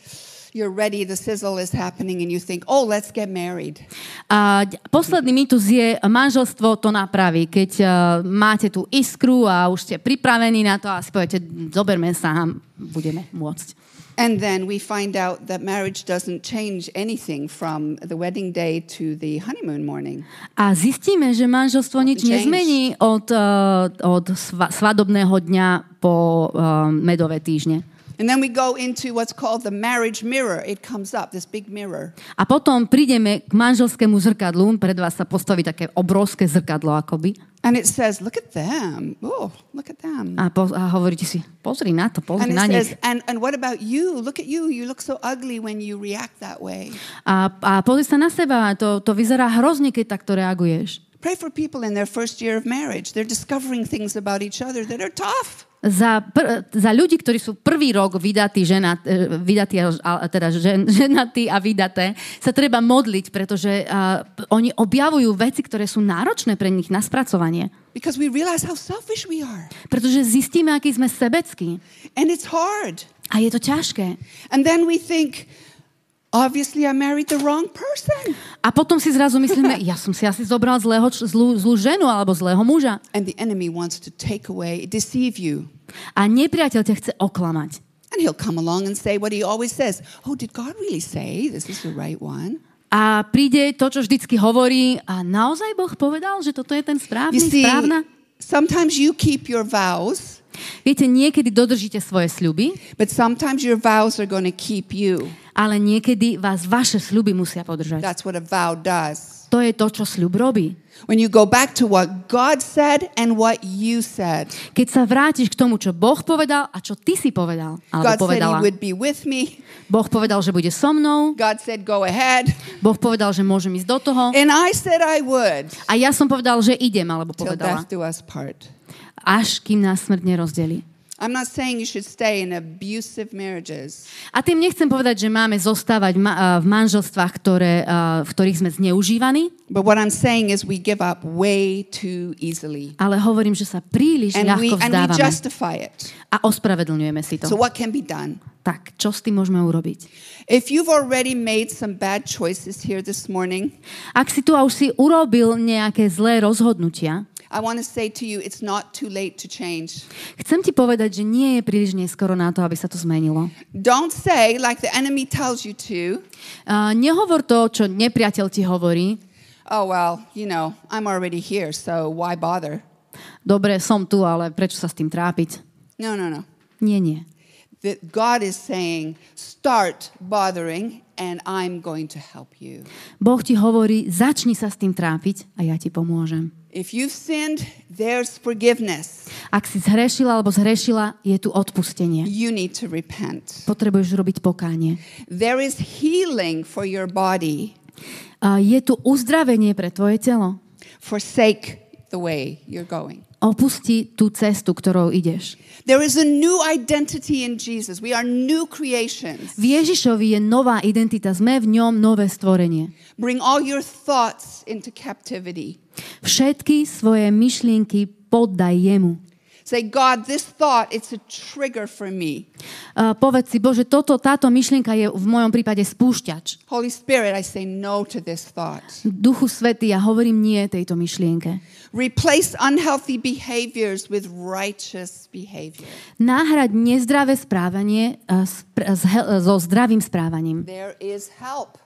you're ready, the sizzle is happening, and you think, oh, let's get married. A posledný mýtus je, manželstvo to napraví. Keď uh, máte tú iskru a už ste pripravení na to a si poviete, zoberme sa a budeme môcť. And then we find out that marriage doesn't change anything from the wedding day to the honeymoon morning. A zistíme, že manželstvo nič nezmení od, uh, od sva- svadobného dňa po uh, medové týždne. And then we go into what's called the marriage mirror. It comes up, this big mirror. A potom prídeme k manželskému zrkadlu, pred vás sa postaví také obrovské zrkadlo akoby. And it says, look at them. Oh, look at them. A, po, a hovoríte si, pozri na to, pozri And na nich. says, and, and what about you? Look at you. You look so ugly when you react that way. A, a pozri sa na seba, to, to vyzerá hrozne, keď takto reaguješ. Pray for people in their first year of marriage. They're discovering things about each other that are tough. Za, pr- za ľudí, ktorí sú prvý rok vydatí, žena, e, vydatí a, teda žen, ženatí a vydaté, sa treba modliť, pretože uh, oni objavujú veci, ktoré sú náročné pre nich na spracovanie. Because we realize how selfish we are. Pretože zistíme, aký sme sebeckí. And it's hard. A je to ťažké. And then we think, obviously I married the wrong person. A potom si zrazu myslíme, ja som si asi zobral zlého, zlú, zlú ženu alebo zlého muža. And the enemy wants to take away, deceive you. A nepriateľ ťa chce oklamať. And he'll come along and say what he always says. Oh, did God really say this is the right one? A príde to, čo vždycky hovorí, a naozaj Boh povedal, že toto je ten správny, You see, správna? sometimes you keep your vows, Viete, niekedy dodržíte svoje sľuby, but sometimes your vows are going to keep you. ale niekedy vás vaše sľuby musia podržať. That's what a vow does. To je to, čo sľub robí. When you go back to what God said and what you said. Keď sa vrátiš k tomu, čo Boh povedal a čo ty si povedal, alebo God said povedala. he would be with me. Boh povedal, že bude so mnou, God said go ahead. Boh povedal, že môžem ísť do toho And I said I would. a ja som povedal, že idem, alebo Till povedala, death do us part. až kým nás smrť nerozdelí. I'm not saying you should stay in abusive marriages. A tým nechcem povedať, že máme zostávať ma- a, v manželstvách, ktoré, a, v ktorých sme zneužívaní, But what I'm saying is we give up way too easily. ale hovorím, že sa príliš And we, ľahko and we vzdávame justify it. a ospravedlňujeme si to. So what can be done? Tak, čo s tým môžeme urobiť? If you've already made some bad choices here this morning, Ak si tu a už si urobil nejaké zlé rozhodnutia, I want to say to you it's not too late to change. chcem ti povedať, že nie je príliš neskoro na to, aby sa to zmenilo. Don't say, like the enemy tells you to, Uh, nehovor to, čo nepriateľ ti hovorí. oh, well, you know, I'm already here, so why bother? Dobre, som tu, ale prečo sa s tým trápiť? No, no, no. Nie, nie. That God is saying, start bothering, and I'm going to help you. Boh ti hovorí, začni sa s tým trápiť a ja ti pomôžem. If you've sinned, there's forgiveness. Ak si zhrešila alebo zhrešila, je tu odpustenie. You need to repent. Potrebuješ robiť pokánie. There is healing for your body. A je tu uzdravenie pre tvoje telo. Forsake the way you're going. Opusti tú cestu, ktorou ideš. There is a new identity in Jesus. We are new creations. V Ježišovi je nová identita, sme v ňom nové stvorenie. Bring all your thoughts into captivity. Všetky svoje myšlienky poddaj jemu. Say, God, this thought, it's a trigger for me. Uh, povedz si, Bože, toto, táto myšlienka je v mojom prípade spúšťač. Holy Spirit, I say no to this thought. Duchu Svety, ja hovorím nie tejto myšlienke. Replace unhealthy behaviors with righteous behavior. Náhrať nezdravé správanie he- uh, so zdravým správaním. There is help.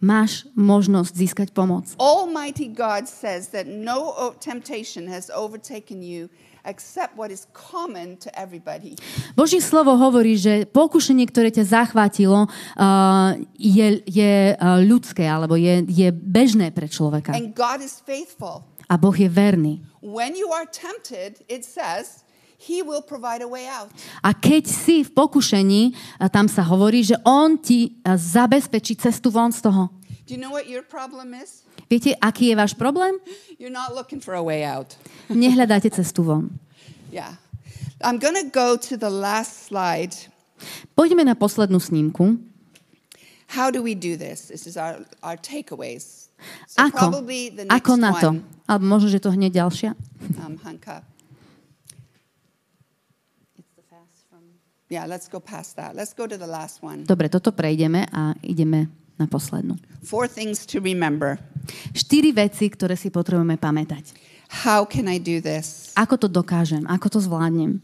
Máš možnosť získať pomoc. Almighty God says that no temptation has overtaken you except what is common to everybody. Boží slovo hovorí, že pokušenie, ktoré ťa zachvátilo, uh, je, je uh, ľudské, alebo je, je bežné pre človeka. And God is faithful. A Boh je verný. When you are tempted, it says, He will provide a way out. A keď si v pokušení, tam sa hovorí, že On ti zabezpečí cestu von z toho. Do you know what your problem is? Viete, aký je váš problém? You're not looking for a way out. Nehľadáte cestu von. Yeah. I'm to go to the last slide. Poďme na poslednú snímku. How do we do this? This is our, our takeaways. Ako? Ako na to? Alebo možno, že to hneď ďalšia. Dobre, toto prejdeme a ideme na poslednú. Štyri veci, ktoré si potrebujeme pamätať. How can I do this? Ako to dokážem? Ako to zvládnem?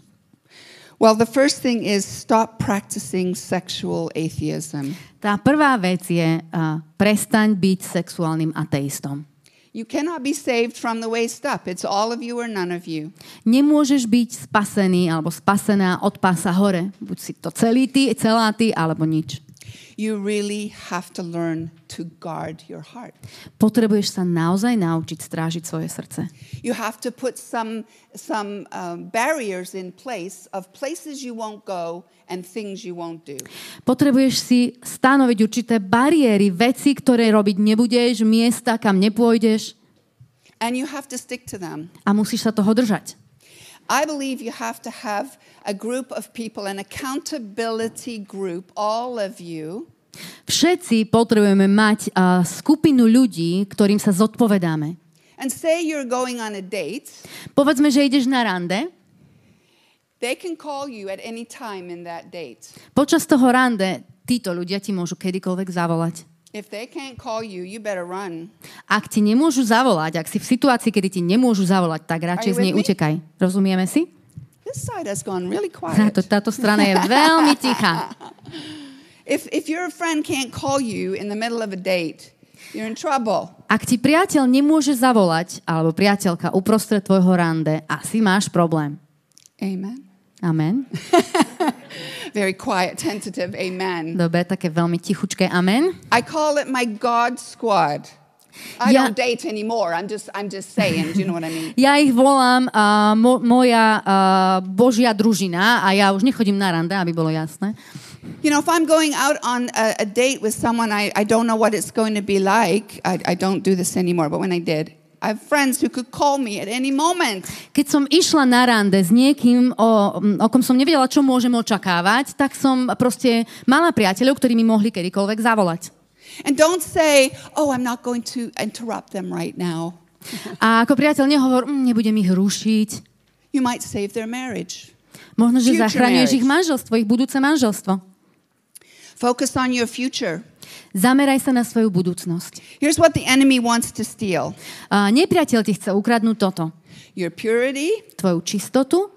Well, the first thing is stop practicing sexual atheism. Tá prvá vec je uh, prestaň byť sexuálnym ateistom. You cannot be saved from the waist up. It's all of you or none of you. Nemôžeš byť spasený alebo spasená od pása hore. Buď si to celý ty, celá ty, alebo nič. You really have to learn to guard your heart. Potrebuješ sa naozaj naučiť strážiť svoje srdce. You have to put some, some um, barriers in place of places you won't go and things you won't do. Potrebuješ si stanoviť určité bariéry, veci, ktoré robiť nebudeš, miesta, kam nepôjdeš And you have to stick to them. a musíš sa toho držať. I believe you have to have a group of people, an accountability group, all of you, Všetci potrebujeme mať uh, skupinu ľudí, ktorým sa zodpovedáme. and say you're going on a date. Povedzme, že ideš na rande. They can call you at any time in that date. Počas toho rande títo ľudia ti môžu kedykoľvek zavolať. If they can't call you, you better run. Ak ti nemôžu zavolať, ak si v situácii, kedy ti nemôžu zavolať, tak radšej z nej utekaj. Rozumieme si? This side has gone really Táto, quiet. táto strana je veľmi tichá. If, if your friend can't call you in the middle of a date, you're in trouble. Ak ti priateľ nemôže zavolať, alebo priateľka uprostred tvojho rande, asi máš problém. Amen. Amen. Very quiet, tentative amen. Dobre, také veľmi tichučké amen. I call it my God squad. I Yeah. don't date anymore. I'm just I'm just saying, do you know what I mean? Ja ich volám uh, mo- moja uh, božia družina a ja už nechodím na rande, aby bolo jasné. You know, if I'm going out on a, a date with someone I, I don't know what it's going to be like, I, I don't do this anymore, but when I did, I have friends who could call me at any moment. Keď som išla na rande s niekým, o, mm, o kom som nevedela, čo môžem očakávať, tak som proste mala priateľov, ktorí mi mohli kedykoľvek zavolať. And don't say, oh, I'm not going to interrupt them right now. A ako priateľ nehovor, mm, nebudem ich rušiť. You might save their marriage. Možno, že Future marriage. ich manželstvo, ich budúce manželstvo. Focus on your future. Zameraj sa na svoju budúcnosť. Here's what the enemy wants to steal A nepriateľ ti chce ukradnúť toto. your purity, Tvoju čistotu,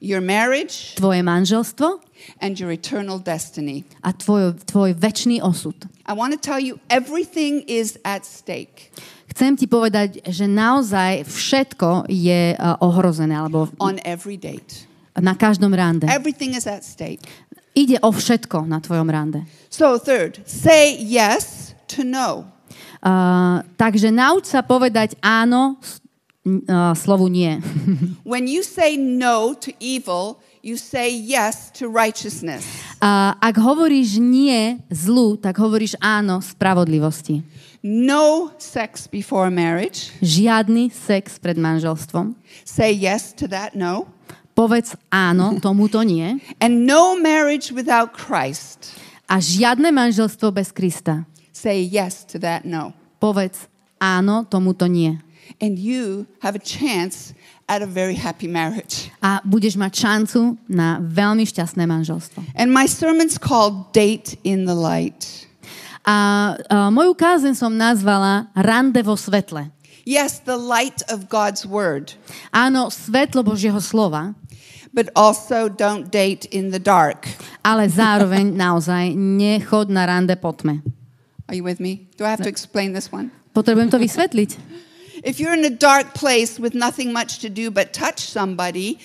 your marriage, tvoje manželstvo and your eternal destiny. a tvoj, tvoj väčší osud. I want to tell you everything is at stake Chcem ti povedať, že naozaj všetko je uh, ohrozené, alebo on every date. na každom rande. Everything is at stake. Ide o všetko na tvojom rande. So, third, say yes to no. Uh, takže nauč sa povedať áno uh, slovu nie. When you say no to evil, you say yes to righteousness. A ak hovoríš nie zlu, tak hovoríš áno spravodlivosti. No sex before marriage. Žiadny sex pred manželstvom. Say yes to that, no. Povedz áno, tomuto nie. And no marriage without Christ. A žiadne manželstvo bez Krista. Say yes to that, no. Povedz áno, tomuto nie. And you have a chance at a very happy marriage. A budeš mať šancu na veľmi šťastné manželstvo. And my sermon's called Date in the Light. A, a moju kázeň som nazvala Rande vo svetle. Yes, the light of God's word, Áno, svetlo Božieho slova, but also don't date in the dark. ale zároveň naozaj nechod na rande po tme. Are you with me? Do I have to explain this one? Potrebujem to vysvetliť. If you're in a dark place with nothing much to do but touch somebody,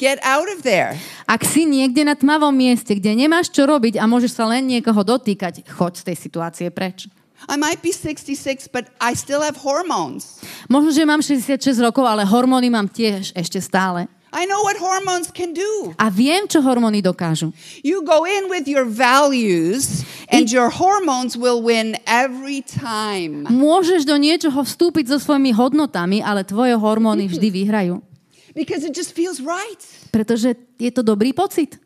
get out of there. Ak si niekde na tmavom mieste, kde nemáš čo robiť a môžeš sa len niekoho dotýkať, choď z tej situácie preč. I might be 66, but I still have hormones. Možno, že mám 66 rokov, ale hormóny mám tiež ešte stále. I know what hormones can do. A viem, čo hormóny dokážu. You go in with your values, and your hormones will win every time. Môžeš do niečoho vstúpiť so svojimi hodnotami, ale tvoje hormóny vždy vyhrajú. Because it just feels right. Pretože je to dobrý pocit.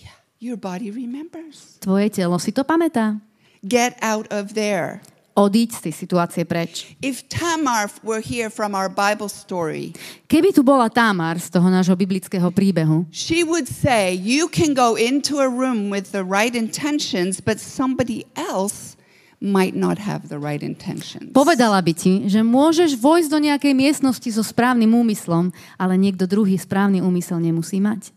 Yeah, your body remembers. Tvoje telo si to pamätá. Get out of there. Odíď z tej situácie preč. If Tamar were here from our Bible story, Keby tu bola Tamar z toho nášho biblického príbehu, she would say, You can go into a room with the right intentions, but somebody else might not have the right intentions. povedala by ti, že môžeš vojsť do nejakej miestnosti so správnym úmyslom, ale niekto druhý správny úmysel nemusí mať.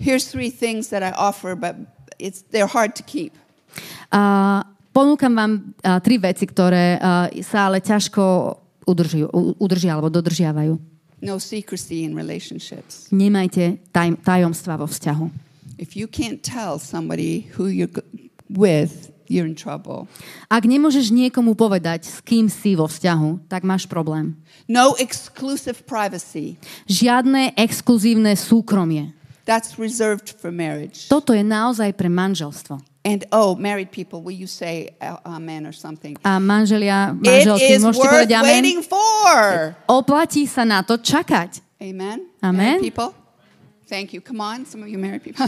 Here's three things that I offer, but it's, they're hard to keep. A ponúkam vám a, tri veci, ktoré a, sa ale ťažko udržujú, udržia alebo dodržiavajú. No secrecy in relationships. Nemajte taj, tajomstva vo vzťahu. If you can't tell somebody who you're with, you're in trouble. Ak nemôžeš niekomu povedať, s kým si vo vzťahu, tak máš problém. No exclusive privacy. Žiadne exkluzívne súkromie. That's reserved for marriage. Toto je naozaj pre manželstvo. And oh, married people, will you say uh, amen or something? A manželia, It manželky, is môžete worth povedať amen. waiting for. Oplatí sa na to čakať. Amen. Amen. Married people. Thank you. Come on, some of you married people.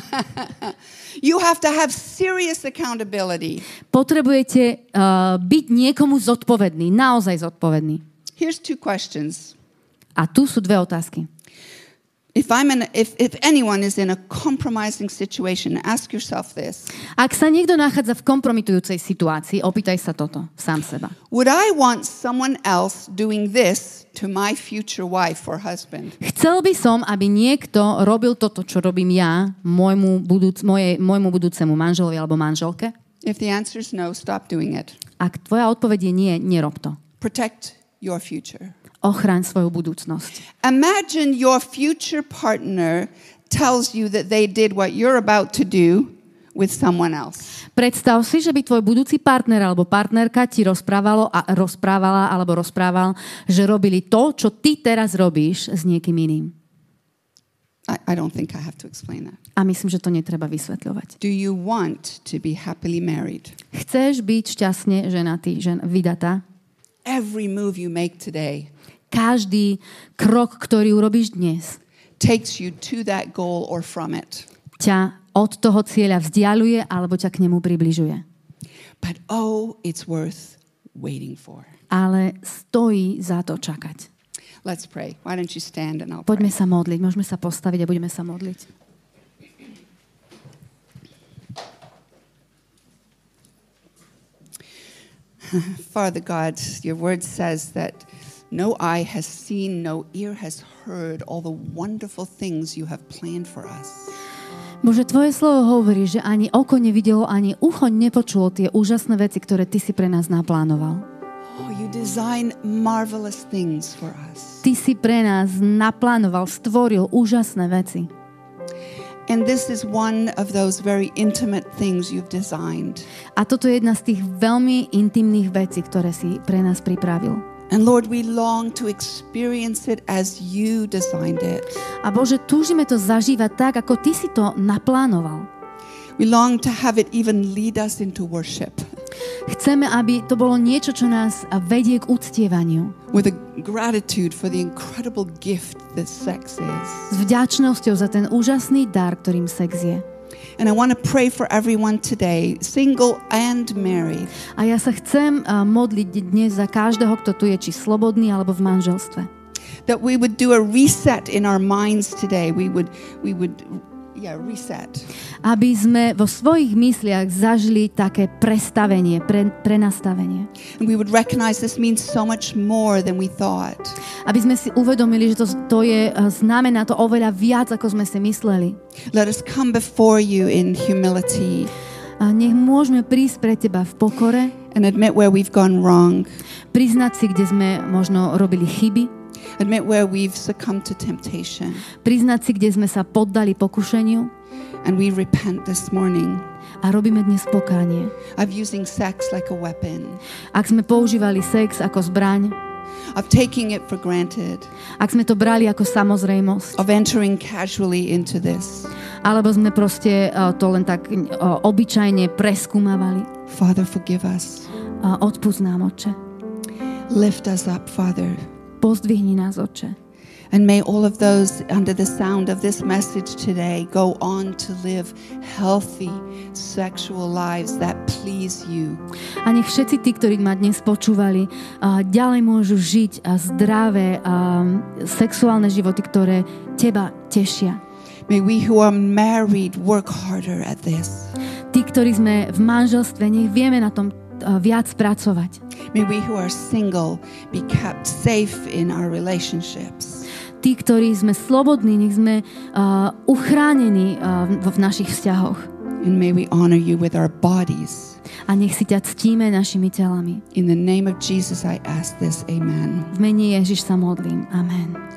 you have to have serious accountability. Potrebujete uh, byť niekomu zodpovedný, naozaj zodpovedný. Here's two questions. A tu sú dve otázky. Ak sa niekto nachádza v kompromitujúcej situácii, opýtaj sa toto sám seba. Would I want someone else doing this to my future wife or husband? Chcel by som, aby niekto robil toto, čo robím ja, môjmu, budúc, moje, môjmu budúcemu manželovi alebo manželke? If the answer is no, stop doing it. Ak tvoja odpoveď je nie, nerob to. Protect your future. Ochraň svoju budúcnosť. Imagine your future partner tells you that they did what you're about to do with someone else. Predstav si, že by tvoj budúci partner alebo partnerka ti rozprávalo a rozprávala alebo rozprával, že robili to, čo ty teraz robíš s niekým iným. I, I don't think I have to explain that. A myslím, že to netreba vysvetľovať. Do you want to be happily married? Chceš byť šťastne ženatý, žen, vydatá? Every move you make today Každý krok, ktorý urobíš dnes, takes you to that goal or from it. ťa od toho cieľa vzdialuje alebo ťa k nemu približuje. But oh, it's worth waiting for. Ale stojí za to čakať. Let's pray. Why don't you stand and I'll Poďme pray. sa modliť, môžeme sa postaviť a budeme sa modliť. Father God, your word says that no eye has seen, no ear has heard all the wonderful things you have planned for us. Bože, Tvoje slovo hovorí, že ani oko nevidelo, ani ucho nepočulo tie úžasné veci, ktoré Ty si pre nás naplánoval. Oh, you design marvelous things for us. Ty si pre nás naplánoval, stvoril úžasné veci. And this is one of those very intimate things you've designed. A toto je jedna z tých veľmi intimných vecí, ktoré si pre nás pripravil. And Lord, we long to experience it as you designed it. A Bože, túžime to zažívať tak, ako Ty si to naplánoval. We long to have it even lead us into worship. Chceme, aby to bolo niečo, čo nás vedie k uctievaniu. with a gratitude for the incredible gift that sex is. S vďačnosťou za ten úžasný dar, ktorým sex je. And I want to pray for everyone today, single and married, A ja sa chcem modliť dnes za každého, kto tu je, či slobodný, alebo v manželstve. that we would do a reset in our minds today. We would, we would, yeah, reset. Aby sme vo svojich mysliach zažili také prestavenie, pre, prenastavenie. And we would recognize this means so much more than we thought. Aby sme si uvedomili, že to, to je, a, znamená to oveľa viac, ako sme si mysleli. Let us come before you in humility A nech môžeme prísť pre teba v pokore, and admit where we've gone wrong, priznať si, kde sme možno robili chyby, admit where we've succumbed to temptation. priznať si, kde sme sa poddali pokušeniu And we repent this morning a robíme dnes pokánie. of using sex like a weapon, Ak sme používali sex ako zbraň, of taking it for granted, ak sme to brali ako samozrejmosť, of entering casually into this. alebo sme proste uh, to len tak uh, obyčajne preskúmavali. Father, forgive us. Uh, odpúsť nám, Oče. Lift us up, Father. Pozdvihni nás, Oče. And may all of those under the sound of this message today go on to live healthy sexual lives that please you. A nech všetci tí, ktorí ma dnes počúvali, uh, ďalej môžu žiť a zdravé um, sexuálne životy, ktoré teba tešia. May we who are married work harder at this. Tí, ktorí sme v manželstve, nech vieme na tom viac pracovať. May we who are single be kept safe in our relationships. Tí, ktorí sme slobodní, nech sme uh, uchránení uh, v, v našich vzťahoch. And may we honor you with our bodies. A nech si ťa ctíme našimi telami. In the name of Jesus, I ask this. Amen. V mene Ježiš sa modlím. Amen.